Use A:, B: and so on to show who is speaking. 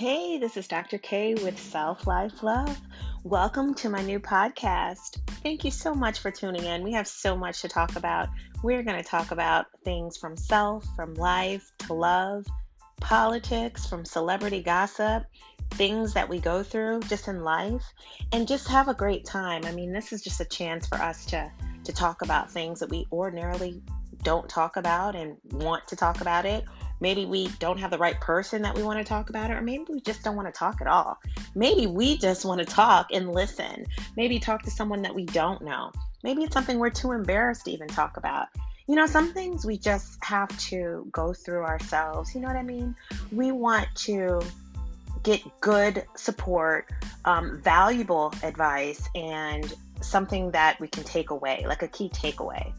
A: Hey, this is Dr. K with Self Life Love. Welcome to my new podcast. Thank you so much for tuning in. We have so much to talk about. We're going to talk about things from self, from life to love, politics, from celebrity gossip, things that we go through just in life, and just have a great time. I mean, this is just a chance for us to to talk about things that we ordinarily don't talk about and want to talk about it Maybe we don't have the right person that we want to talk about it, or maybe we just don't want to talk at all. Maybe we just want to talk and listen. Maybe talk to someone that we don't know. Maybe it's something we're too embarrassed to even talk about. You know, some things we just have to go through ourselves. You know what I mean? We want to get good support, um, valuable advice, and something that we can take away, like a key takeaway.